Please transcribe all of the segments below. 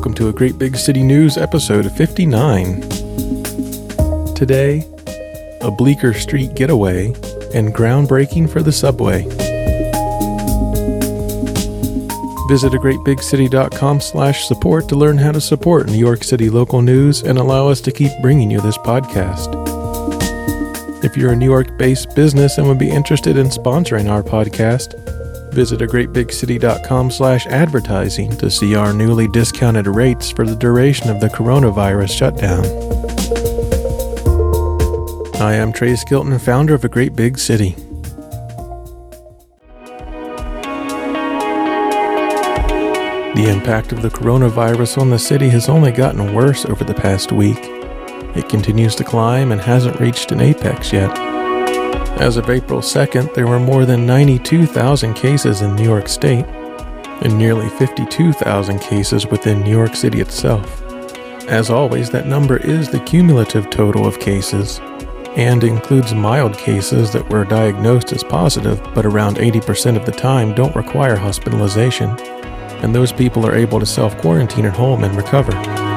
Welcome to a Great Big City News episode 59. Today, a Bleecker Street getaway and groundbreaking for the subway. Visit a greatbigcity.com slash support to learn how to support New York City local news and allow us to keep bringing you this podcast. If you're a New York based business and would be interested in sponsoring our podcast, visit a greatbigcity.com slash advertising to see our newly discounted rates for the duration of the coronavirus shutdown. I am Trey Skilton, founder of A Great Big City. The impact of the coronavirus on the city has only gotten worse over the past week. It continues to climb and hasn't reached an apex yet. As of April 2nd, there were more than 92,000 cases in New York State and nearly 52,000 cases within New York City itself. As always, that number is the cumulative total of cases and includes mild cases that were diagnosed as positive but around 80% of the time don't require hospitalization, and those people are able to self quarantine at home and recover.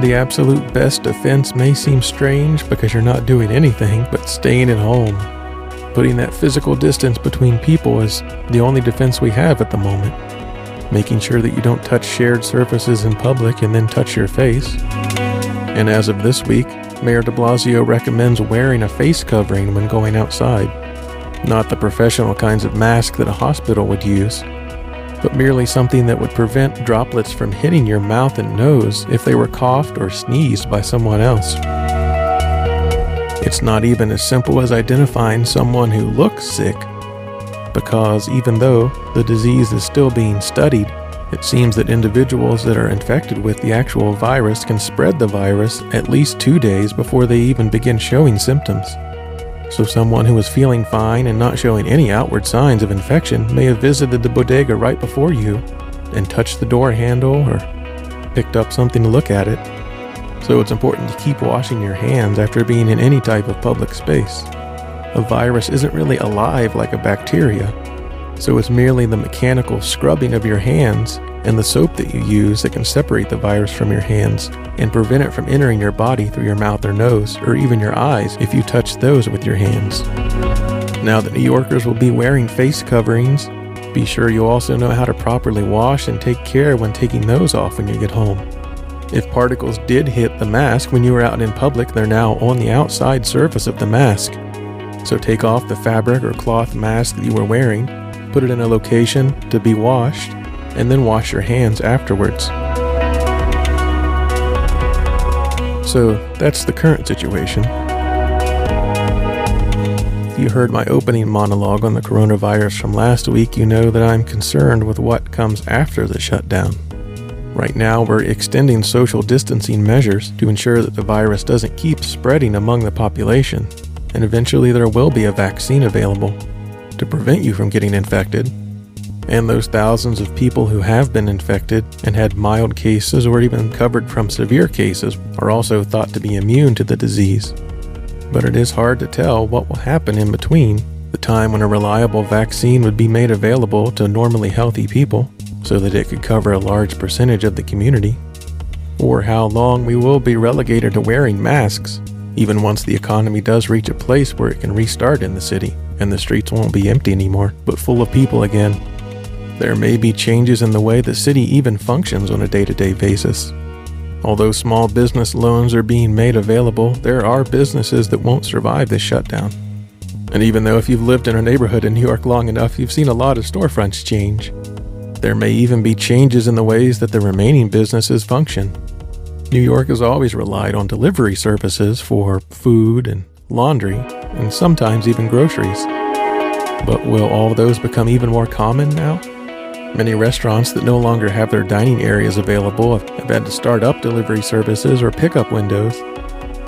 The absolute best defense may seem strange because you're not doing anything but staying at home. Putting that physical distance between people is the only defense we have at the moment. Making sure that you don't touch shared surfaces in public and then touch your face. And as of this week, Mayor de Blasio recommends wearing a face covering when going outside. Not the professional kinds of mask that a hospital would use, but merely something that would prevent droplets from hitting your mouth and nose if they were coughed or sneezed by someone else. It's not even as simple as identifying someone who looks sick, because even though the disease is still being studied, it seems that individuals that are infected with the actual virus can spread the virus at least two days before they even begin showing symptoms. So, someone who is feeling fine and not showing any outward signs of infection may have visited the bodega right before you and touched the door handle or picked up something to look at it. So, it's important to keep washing your hands after being in any type of public space. A virus isn't really alive like a bacteria, so it's merely the mechanical scrubbing of your hands and the soap that you use that can separate the virus from your hands and prevent it from entering your body through your mouth or nose, or even your eyes if you touch those with your hands. Now that New Yorkers will be wearing face coverings, be sure you also know how to properly wash and take care when taking those off when you get home. If particles did hit the mask when you were out in public, they're now on the outside surface of the mask. So take off the fabric or cloth mask that you were wearing, put it in a location to be washed, and then wash your hands afterwards. So that's the current situation. If you heard my opening monologue on the coronavirus from last week, you know that I'm concerned with what comes after the shutdown. Right now, we're extending social distancing measures to ensure that the virus doesn't keep spreading among the population, and eventually there will be a vaccine available to prevent you from getting infected and those thousands of people who have been infected and had mild cases or even covered from severe cases are also thought to be immune to the disease. But it is hard to tell what will happen in between the time when a reliable vaccine would be made available to normally healthy people so that it could cover a large percentage of the community, or how long we will be relegated to wearing masks, even once the economy does reach a place where it can restart in the city and the streets won't be empty anymore, but full of people again there may be changes in the way the city even functions on a day to day basis. Although small business loans are being made available, there are businesses that won't survive this shutdown. And even though if you've lived in a neighborhood in New York long enough, you've seen a lot of storefronts change, there may even be changes in the ways that the remaining businesses function. New York has always relied on delivery services for food and laundry, and sometimes even groceries. But will all those become even more common now? Many restaurants that no longer have their dining areas available have had to start up delivery services or pickup windows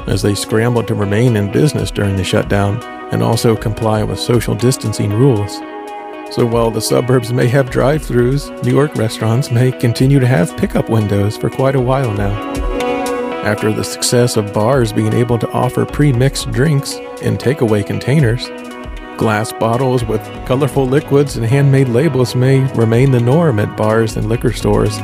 as they scramble to remain in business during the shutdown and also comply with social distancing rules. So while the suburbs may have drive throughs, New York restaurants may continue to have pickup windows for quite a while now. After the success of bars being able to offer pre mixed drinks in takeaway containers, Glass bottles with colorful liquids and handmade labels may remain the norm at bars and liquor stores.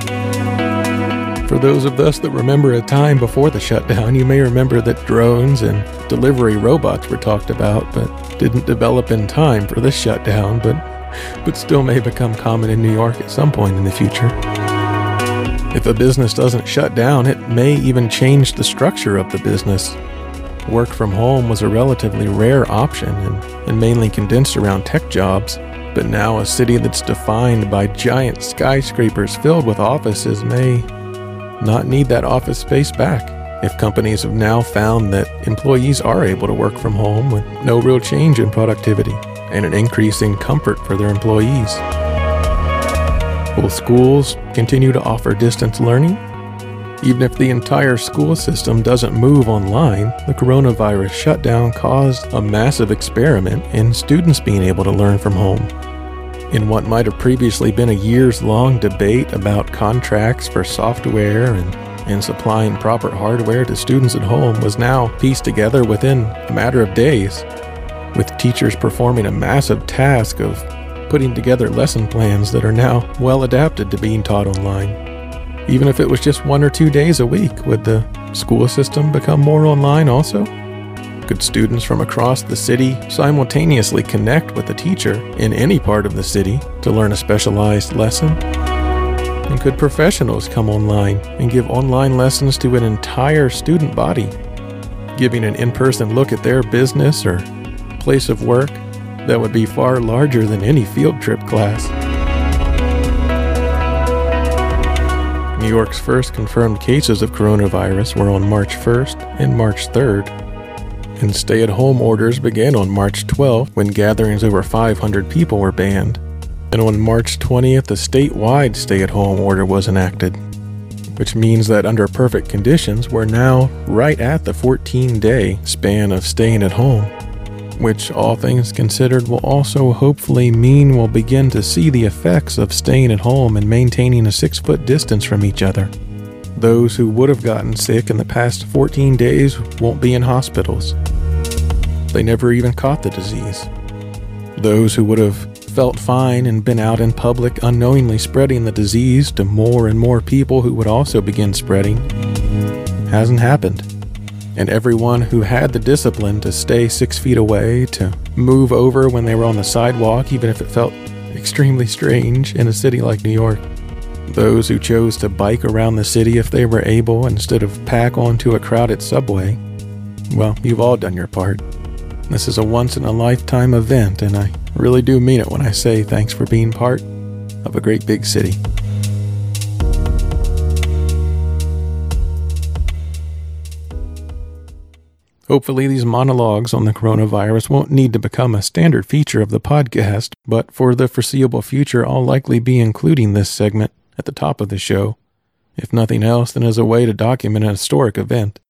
For those of us that remember a time before the shutdown, you may remember that drones and delivery robots were talked about, but didn't develop in time for this shutdown, but, but still may become common in New York at some point in the future. If a business doesn't shut down, it may even change the structure of the business. Work from home was a relatively rare option and, and mainly condensed around tech jobs, but now a city that's defined by giant skyscrapers filled with offices may not need that office space back. If companies have now found that employees are able to work from home with no real change in productivity and an increase in comfort for their employees. Will schools continue to offer distance learning? Even if the entire school system doesn't move online, the coronavirus shutdown caused a massive experiment in students being able to learn from home in what might have previously been a years long debate about contracts for software and, and supplying proper hardware to students at home was now pieced together within a matter of days, with teachers performing a massive task of putting together lesson plans that are now well adapted to being taught online. Even if it was just one or two days a week, would the school system become more online also? Could students from across the city simultaneously connect with a teacher in any part of the city to learn a specialized lesson? And could professionals come online and give online lessons to an entire student body, giving an in person look at their business or place of work that would be far larger than any field trip class? New York's first confirmed cases of coronavirus were on March 1st and March 3rd, and stay at home orders began on March 12 when gatherings over 500 people were banned. And on March 20th, a statewide stay at home order was enacted, which means that under perfect conditions, we're now right at the 14 day span of staying at home, which, all things considered, will also hopefully mean we'll begin to see the effects of staying at home and maintaining a six foot distance from each other. Those who would have gotten sick in the past 14 days won't be in hospitals. They never even caught the disease. Those who would have felt fine and been out in public unknowingly spreading the disease to more and more people who would also begin spreading hasn't happened. And everyone who had the discipline to stay six feet away, to move over when they were on the sidewalk, even if it felt extremely strange in a city like New York, those who chose to bike around the city if they were able instead of pack onto a crowded subway. Well, you've all done your part. This is a once in a lifetime event, and I really do mean it when I say thanks for being part of a great big city. Hopefully, these monologues on the coronavirus won't need to become a standard feature of the podcast, but for the foreseeable future, I'll likely be including this segment at the top of the show, if nothing else than as a way to document an historic event.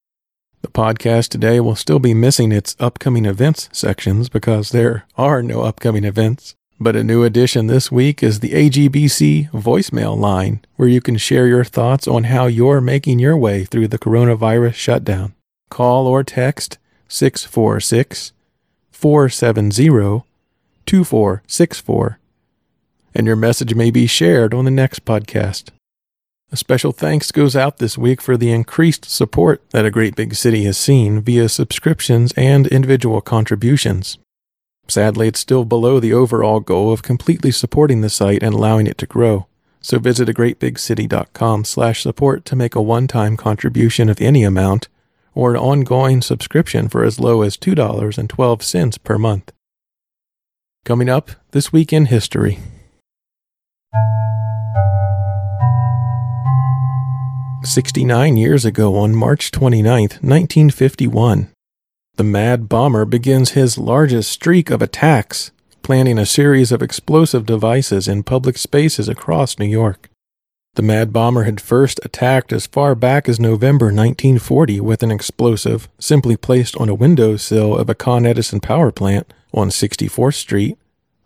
The podcast today will still be missing its upcoming events sections because there are no upcoming events. But a new addition this week is the AGBC voicemail line, where you can share your thoughts on how you're making your way through the coronavirus shutdown. Call or text 646 470 2464 and your message may be shared on the next podcast. A special thanks goes out this week for the increased support that a great big city has seen via subscriptions and individual contributions. Sadly, it's still below the overall goal of completely supporting the site and allowing it to grow. So visit a greatbigcity.com slash support to make a one-time contribution of any amount or an ongoing subscription for as low as $2.12 per month. Coming up, this week in history. 69 years ago, on March 29, 1951, the Mad Bomber begins his largest streak of attacks, planting a series of explosive devices in public spaces across New York. The Mad Bomber had first attacked as far back as November 1940 with an explosive simply placed on a windowsill of a Con Edison power plant on 64th Street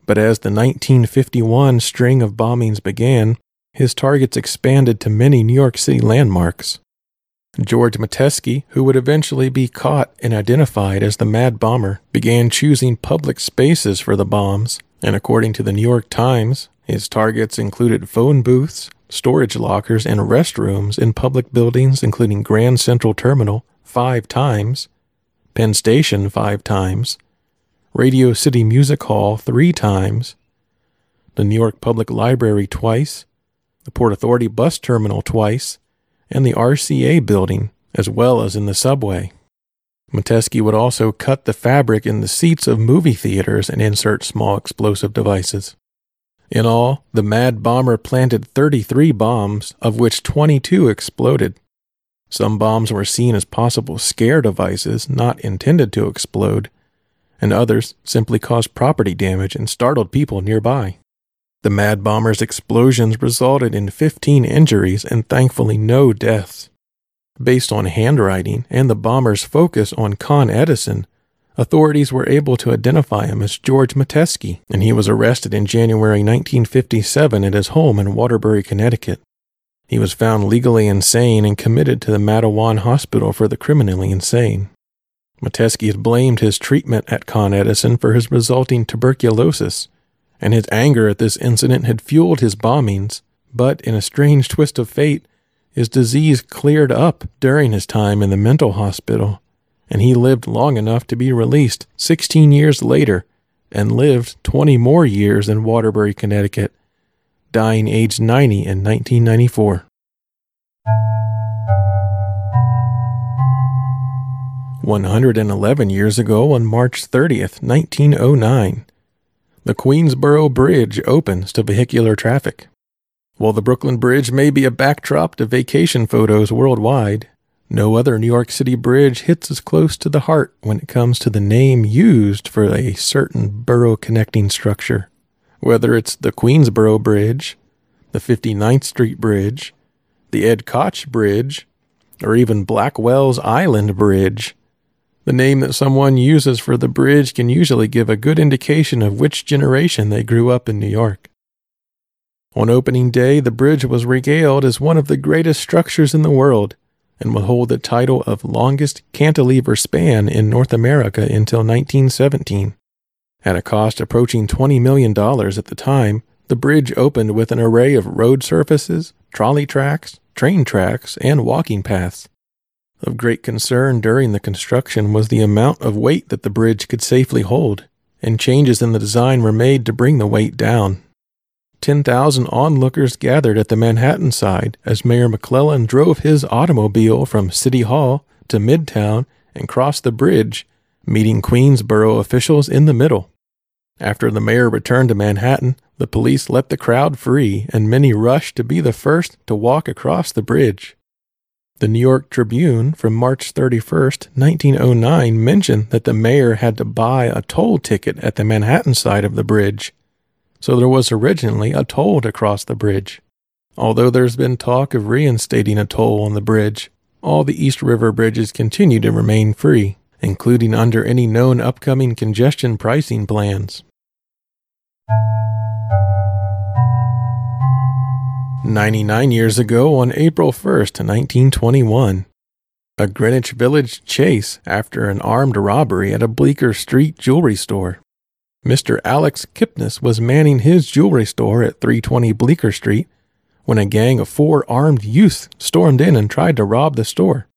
but as the 1951 string of bombings began, his targets expanded to many New York City landmarks. George Metesky, who would eventually be caught and identified as the Mad Bomber, began choosing public spaces for the bombs, and according to the New York Times, his targets included phone booths, storage lockers, and restrooms in public buildings, including Grand Central Terminal, five times, Penn Station, five times, Radio City Music Hall, three times, the New York Public Library, twice, the Port Authority Bus Terminal, twice, and the RCA building, as well as in the subway. Metesky would also cut the fabric in the seats of movie theaters and insert small explosive devices. In all, the Mad Bomber planted 33 bombs, of which 22 exploded. Some bombs were seen as possible scare devices not intended to explode, and others simply caused property damage and startled people nearby. The Mad Bomber's explosions resulted in 15 injuries and thankfully no deaths. Based on handwriting and the bomber's focus on Con Edison, authorities were able to identify him as George Metesky, and he was arrested in January 1957 at his home in Waterbury, Connecticut. He was found legally insane and committed to the Matteawan Hospital for the criminally insane. Metesky has blamed his treatment at Con Edison for his resulting tuberculosis and his anger at this incident had fueled his bombings, but in a strange twist of fate, his disease cleared up during his time in the mental hospital, and he lived long enough to be released 16 years later and lived 20 more years in Waterbury, Connecticut, dying aged 90 in 1994. One hundred and eleven years ago, on March 30th, 1909, the Queensboro Bridge opens to vehicular traffic. While the Brooklyn Bridge may be a backdrop to vacation photos worldwide, no other New York City bridge hits as close to the heart when it comes to the name used for a certain borough connecting structure. Whether it's the Queensboro Bridge, the 59th Street Bridge, the Ed Koch Bridge, or even Blackwell's Island Bridge, the name that someone uses for the bridge can usually give a good indication of which generation they grew up in New York. On opening day, the bridge was regaled as one of the greatest structures in the world and will hold the title of longest cantilever span in North America until 1917. At a cost approaching $20 million at the time, the bridge opened with an array of road surfaces, trolley tracks, train tracks, and walking paths. Of great concern during the construction was the amount of weight that the bridge could safely hold, and changes in the design were made to bring the weight down. 10,000 onlookers gathered at the Manhattan side as Mayor McClellan drove his automobile from City Hall to Midtown and crossed the bridge, meeting Queensboro officials in the middle. After the mayor returned to Manhattan, the police let the crowd free, and many rushed to be the first to walk across the bridge. The New York Tribune from March 31, 1909 mentioned that the mayor had to buy a toll ticket at the Manhattan side of the bridge, so there was originally a toll to cross the bridge. Although there's been talk of reinstating a toll on the bridge, all the East River bridges continue to remain free, including under any known upcoming congestion pricing plans. 99 years ago on April 1st, 1921. A Greenwich Village chase after an armed robbery at a Bleecker Street jewelry store. Mr. Alex Kipnis was manning his jewelry store at 320 Bleecker Street when a gang of four armed youths stormed in and tried to rob the store.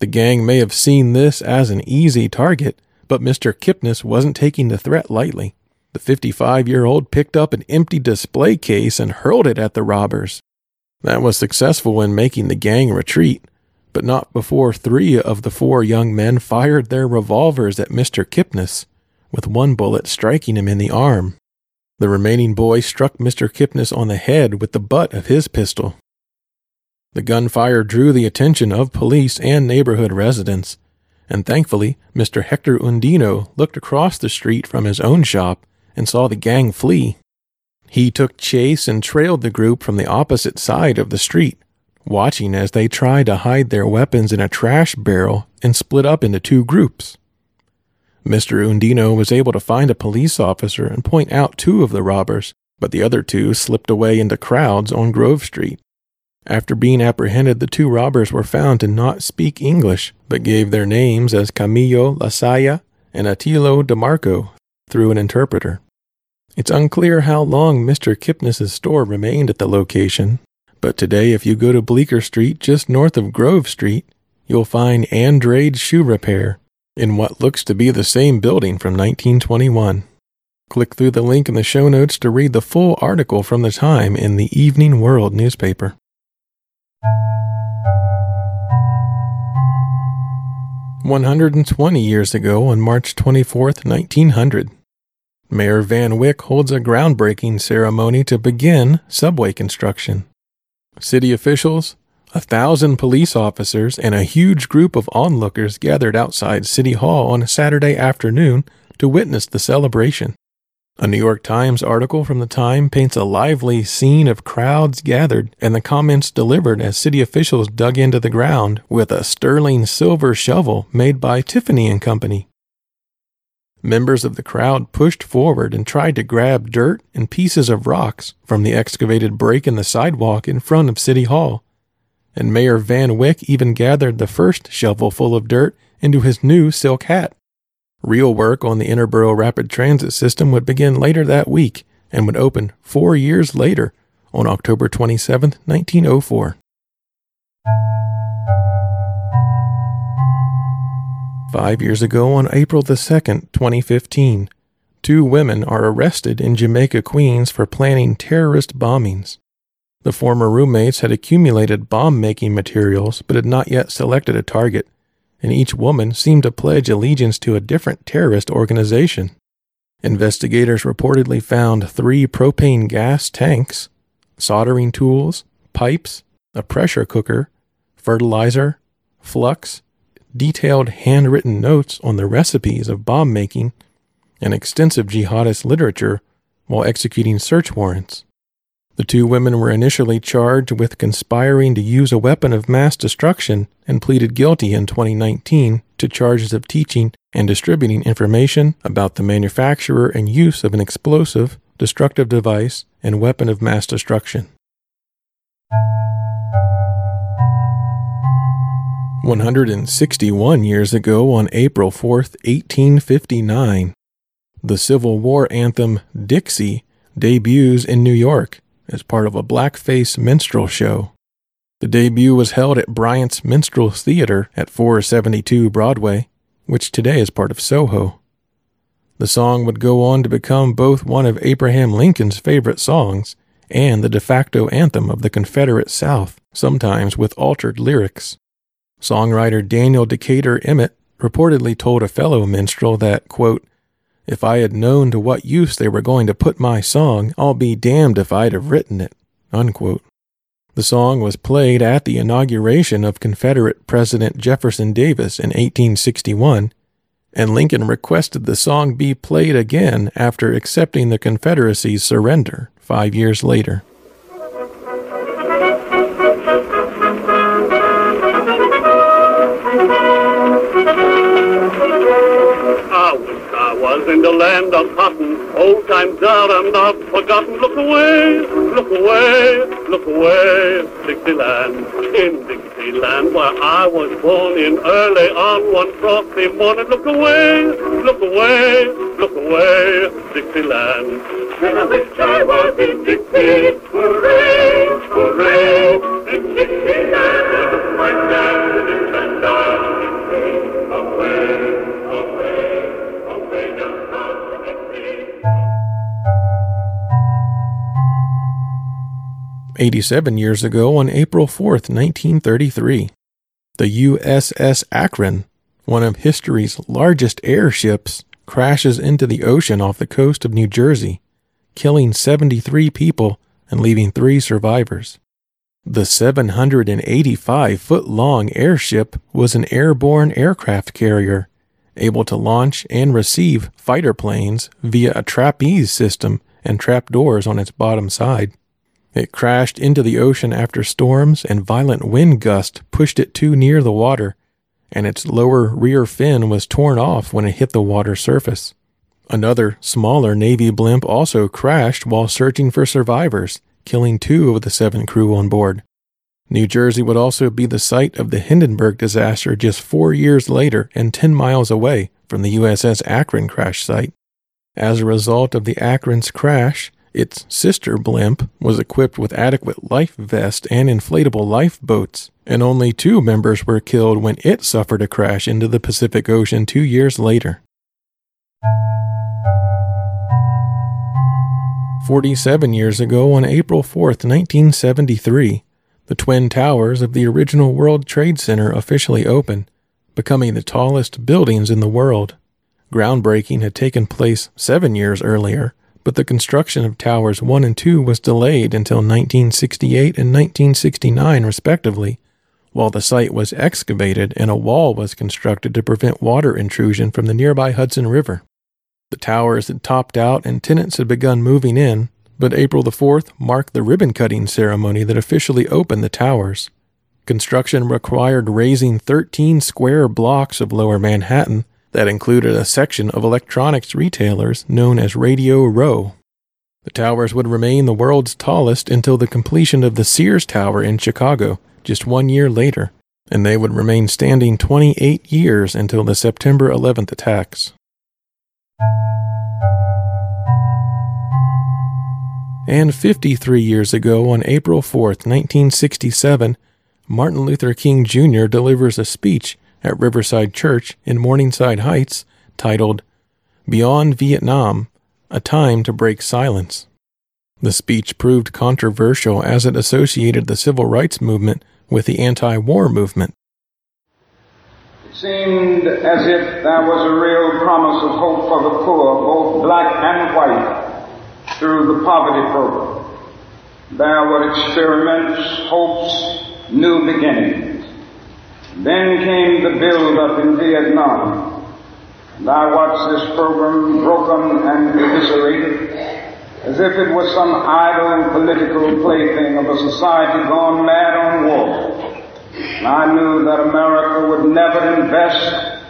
The gang may have seen this as an easy target, but Mr. Kipnis wasn't taking the threat lightly. The 55 year old picked up an empty display case and hurled it at the robbers. That was successful in making the gang retreat, but not before three of the four young men fired their revolvers at Mr. Kipnis, with one bullet striking him in the arm. The remaining boy struck Mr. Kipnis on the head with the butt of his pistol. The gunfire drew the attention of police and neighborhood residents, and thankfully, Mr. Hector Undino looked across the street from his own shop and saw the gang flee. He took chase and trailed the group from the opposite side of the street, watching as they tried to hide their weapons in a trash barrel and split up into two groups. Mr. Undino was able to find a police officer and point out two of the robbers, but the other two slipped away into crowds on Grove Street. After being apprehended, the two robbers were found to not speak English, but gave their names as Camillo Lasaya and Attilo DeMarco through an interpreter. It's unclear how long Mr. Kipnis's store remained at the location, but today if you go to Bleecker Street just north of Grove Street, you'll find Andrade Shoe Repair in what looks to be the same building from 1921. Click through the link in the show notes to read the full article from the time in the Evening World newspaper. One hundred and twenty years ago, on March twenty fourth, nineteen hundred, Mayor Van Wyck holds a groundbreaking ceremony to begin subway construction. City officials, a thousand police officers, and a huge group of onlookers gathered outside City Hall on a Saturday afternoon to witness the celebration. A New York Times article from the time paints a lively scene of crowds gathered and the comments delivered as city officials dug into the ground with a sterling silver shovel made by Tiffany and Company. Members of the crowd pushed forward and tried to grab dirt and pieces of rocks from the excavated break in the sidewalk in front of City Hall, and Mayor Van Wyck even gathered the first shovel full of dirt into his new silk hat. Real work on the Interborough Rapid Transit System would begin later that week and would open four years later on October 27, 1904. Five years ago, on April the 2nd, 2015, two women are arrested in Jamaica, Queens for planning terrorist bombings. The former roommates had accumulated bomb making materials but had not yet selected a target and each woman seemed to pledge allegiance to a different terrorist organization. Investigators reportedly found three propane gas tanks, soldering tools, pipes, a pressure cooker, fertilizer, flux, detailed handwritten notes on the recipes of bomb making, and extensive jihadist literature while executing search warrants. The two women were initially charged with conspiring to use a weapon of mass destruction and pleaded guilty in 2019 to charges of teaching and distributing information about the manufacturer and use of an explosive, destructive device, and weapon of mass destruction. 161 years ago, on April 4, 1859, the Civil War anthem Dixie debuts in New York as part of a blackface minstrel show. The debut was held at Bryant's Minstrel Theater at 472 Broadway, which today is part of Soho. The song would go on to become both one of Abraham Lincoln's favorite songs and the de facto anthem of the Confederate South, sometimes with altered lyrics. Songwriter Daniel Decatur Emmett reportedly told a fellow minstrel that, quote, if I had known to what use they were going to put my song, I'll be damned if I'd have written it. Unquote. The song was played at the inauguration of Confederate President Jefferson Davis in 1861, and Lincoln requested the song be played again after accepting the Confederacy's surrender five years later. In the land of cotton. Old times are and not forgotten. Look away, look away, look away, Dixieland. In Dixieland where I was born in early on one frosty morning. Look away, look away, look away, Dixieland. And I wish I was in Dixie. Hooray, hooray, in Dixieland. My dad and 87 years ago on April 4, 1933. The USS Akron, one of history's largest airships, crashes into the ocean off the coast of New Jersey, killing 73 people and leaving three survivors. The 785 foot long airship was an airborne aircraft carrier, able to launch and receive fighter planes via a trapeze system and trapdoors on its bottom side. It crashed into the ocean after storms and violent wind gusts pushed it too near the water, and its lower rear fin was torn off when it hit the water surface. Another, smaller Navy blimp also crashed while searching for survivors, killing two of the seven crew on board. New Jersey would also be the site of the Hindenburg disaster just four years later and 10 miles away from the USS Akron crash site. As a result of the Akron's crash, its sister blimp was equipped with adequate life vest and inflatable lifeboats, and only two members were killed when it suffered a crash into the Pacific Ocean two years later. 47 years ago, on April 4, 1973, the Twin Towers of the original World Trade Center officially opened, becoming the tallest buildings in the world. Groundbreaking had taken place seven years earlier, but the construction of Towers 1 and 2 was delayed until 1968 and 1969, respectively, while the site was excavated and a wall was constructed to prevent water intrusion from the nearby Hudson River. The towers had topped out and tenants had begun moving in, but April the 4th marked the ribbon cutting ceremony that officially opened the towers. Construction required razing 13 square blocks of lower Manhattan that included a section of electronics retailers known as Radio Row. The towers would remain the world's tallest until the completion of the Sears Tower in Chicago just one year later, and they would remain standing 28 years until the September 11th attacks. And 53 years ago, on April 4, 1967, Martin Luther King Jr. delivers a speech at Riverside Church in Morningside Heights titled Beyond Vietnam A Time to Break Silence. The speech proved controversial as it associated the civil rights movement with the anti war movement. It seemed as if there was a real promise of hope for the poor, both black and white through the poverty program. There were experiments, hopes, new beginnings. Then came the build-up in Vietnam. And I watched this program broken and eviscerated as if it was some idle political plaything of a society gone mad on war. And I knew that America would never invest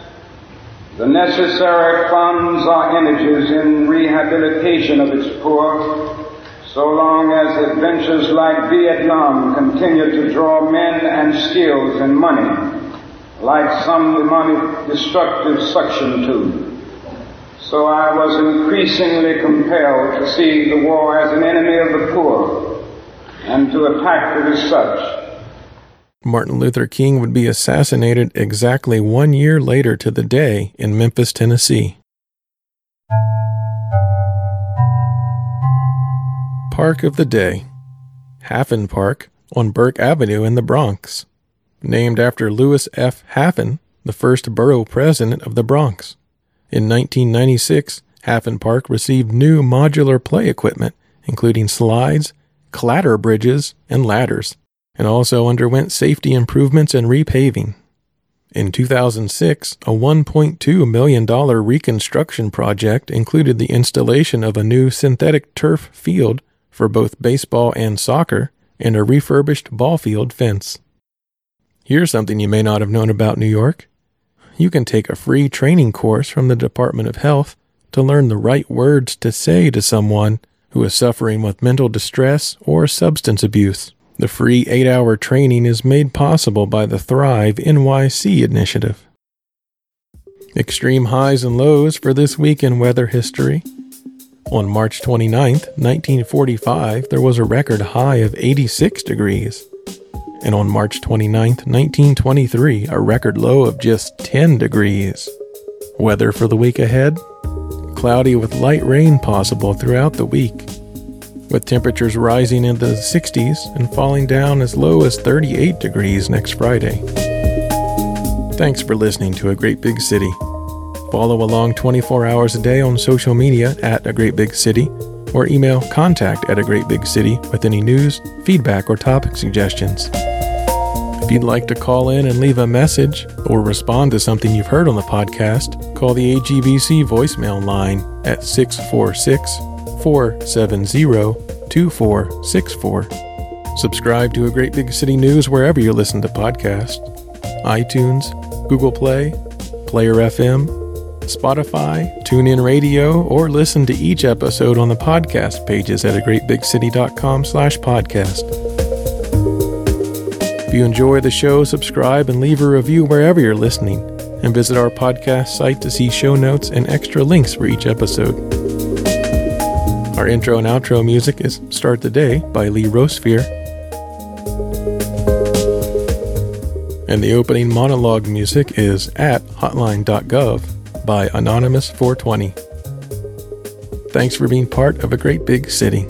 the necessary funds or energies in rehabilitation of its poor, so long as adventures like Vietnam continue to draw men and skills and money, like some demonic destructive suction tube. So I was increasingly compelled to see the war as an enemy of the poor and to attack it as such. Martin Luther King would be assassinated exactly one year later to the day in Memphis, Tennessee. Park of the Day Haffen Park on Burke Avenue in the Bronx, named after Louis F. Haffen, the first borough president of the Bronx. In 1996, Haffen Park received new modular play equipment, including slides, clatter bridges, and ladders and also underwent safety improvements and repaving. In 2006, a $1.2 million reconstruction project included the installation of a new synthetic turf field for both baseball and soccer and a refurbished ball field fence. Here's something you may not have known about New York. You can take a free training course from the Department of Health to learn the right words to say to someone who is suffering with mental distress or substance abuse. The free eight hour training is made possible by the Thrive NYC initiative. Extreme highs and lows for this week in weather history. On March 29, 1945, there was a record high of 86 degrees. And on March 29, 1923, a record low of just 10 degrees. Weather for the week ahead? Cloudy with light rain possible throughout the week with temperatures rising into the 60s and falling down as low as 38 degrees next Friday. Thanks for listening to A Great Big City. Follow along 24 hours a day on social media at A Great Big City or email contact at A Great Big City with any news, feedback, or topic suggestions. If you'd like to call in and leave a message or respond to something you've heard on the podcast, call the AGBC voicemail line at 646 470 2464. Subscribe to A Great Big City News wherever you listen to podcasts iTunes, Google Play, Player FM, Spotify, TuneIn Radio, or listen to each episode on the podcast pages at agreatbigcity.com slash podcast. If you enjoy the show, subscribe and leave a review wherever you're listening, and visit our podcast site to see show notes and extra links for each episode. Our intro and outro music is Start the Day by Lee Rosevere. And the opening monologue music is at hotline.gov by Anonymous420. Thanks for being part of a great big city.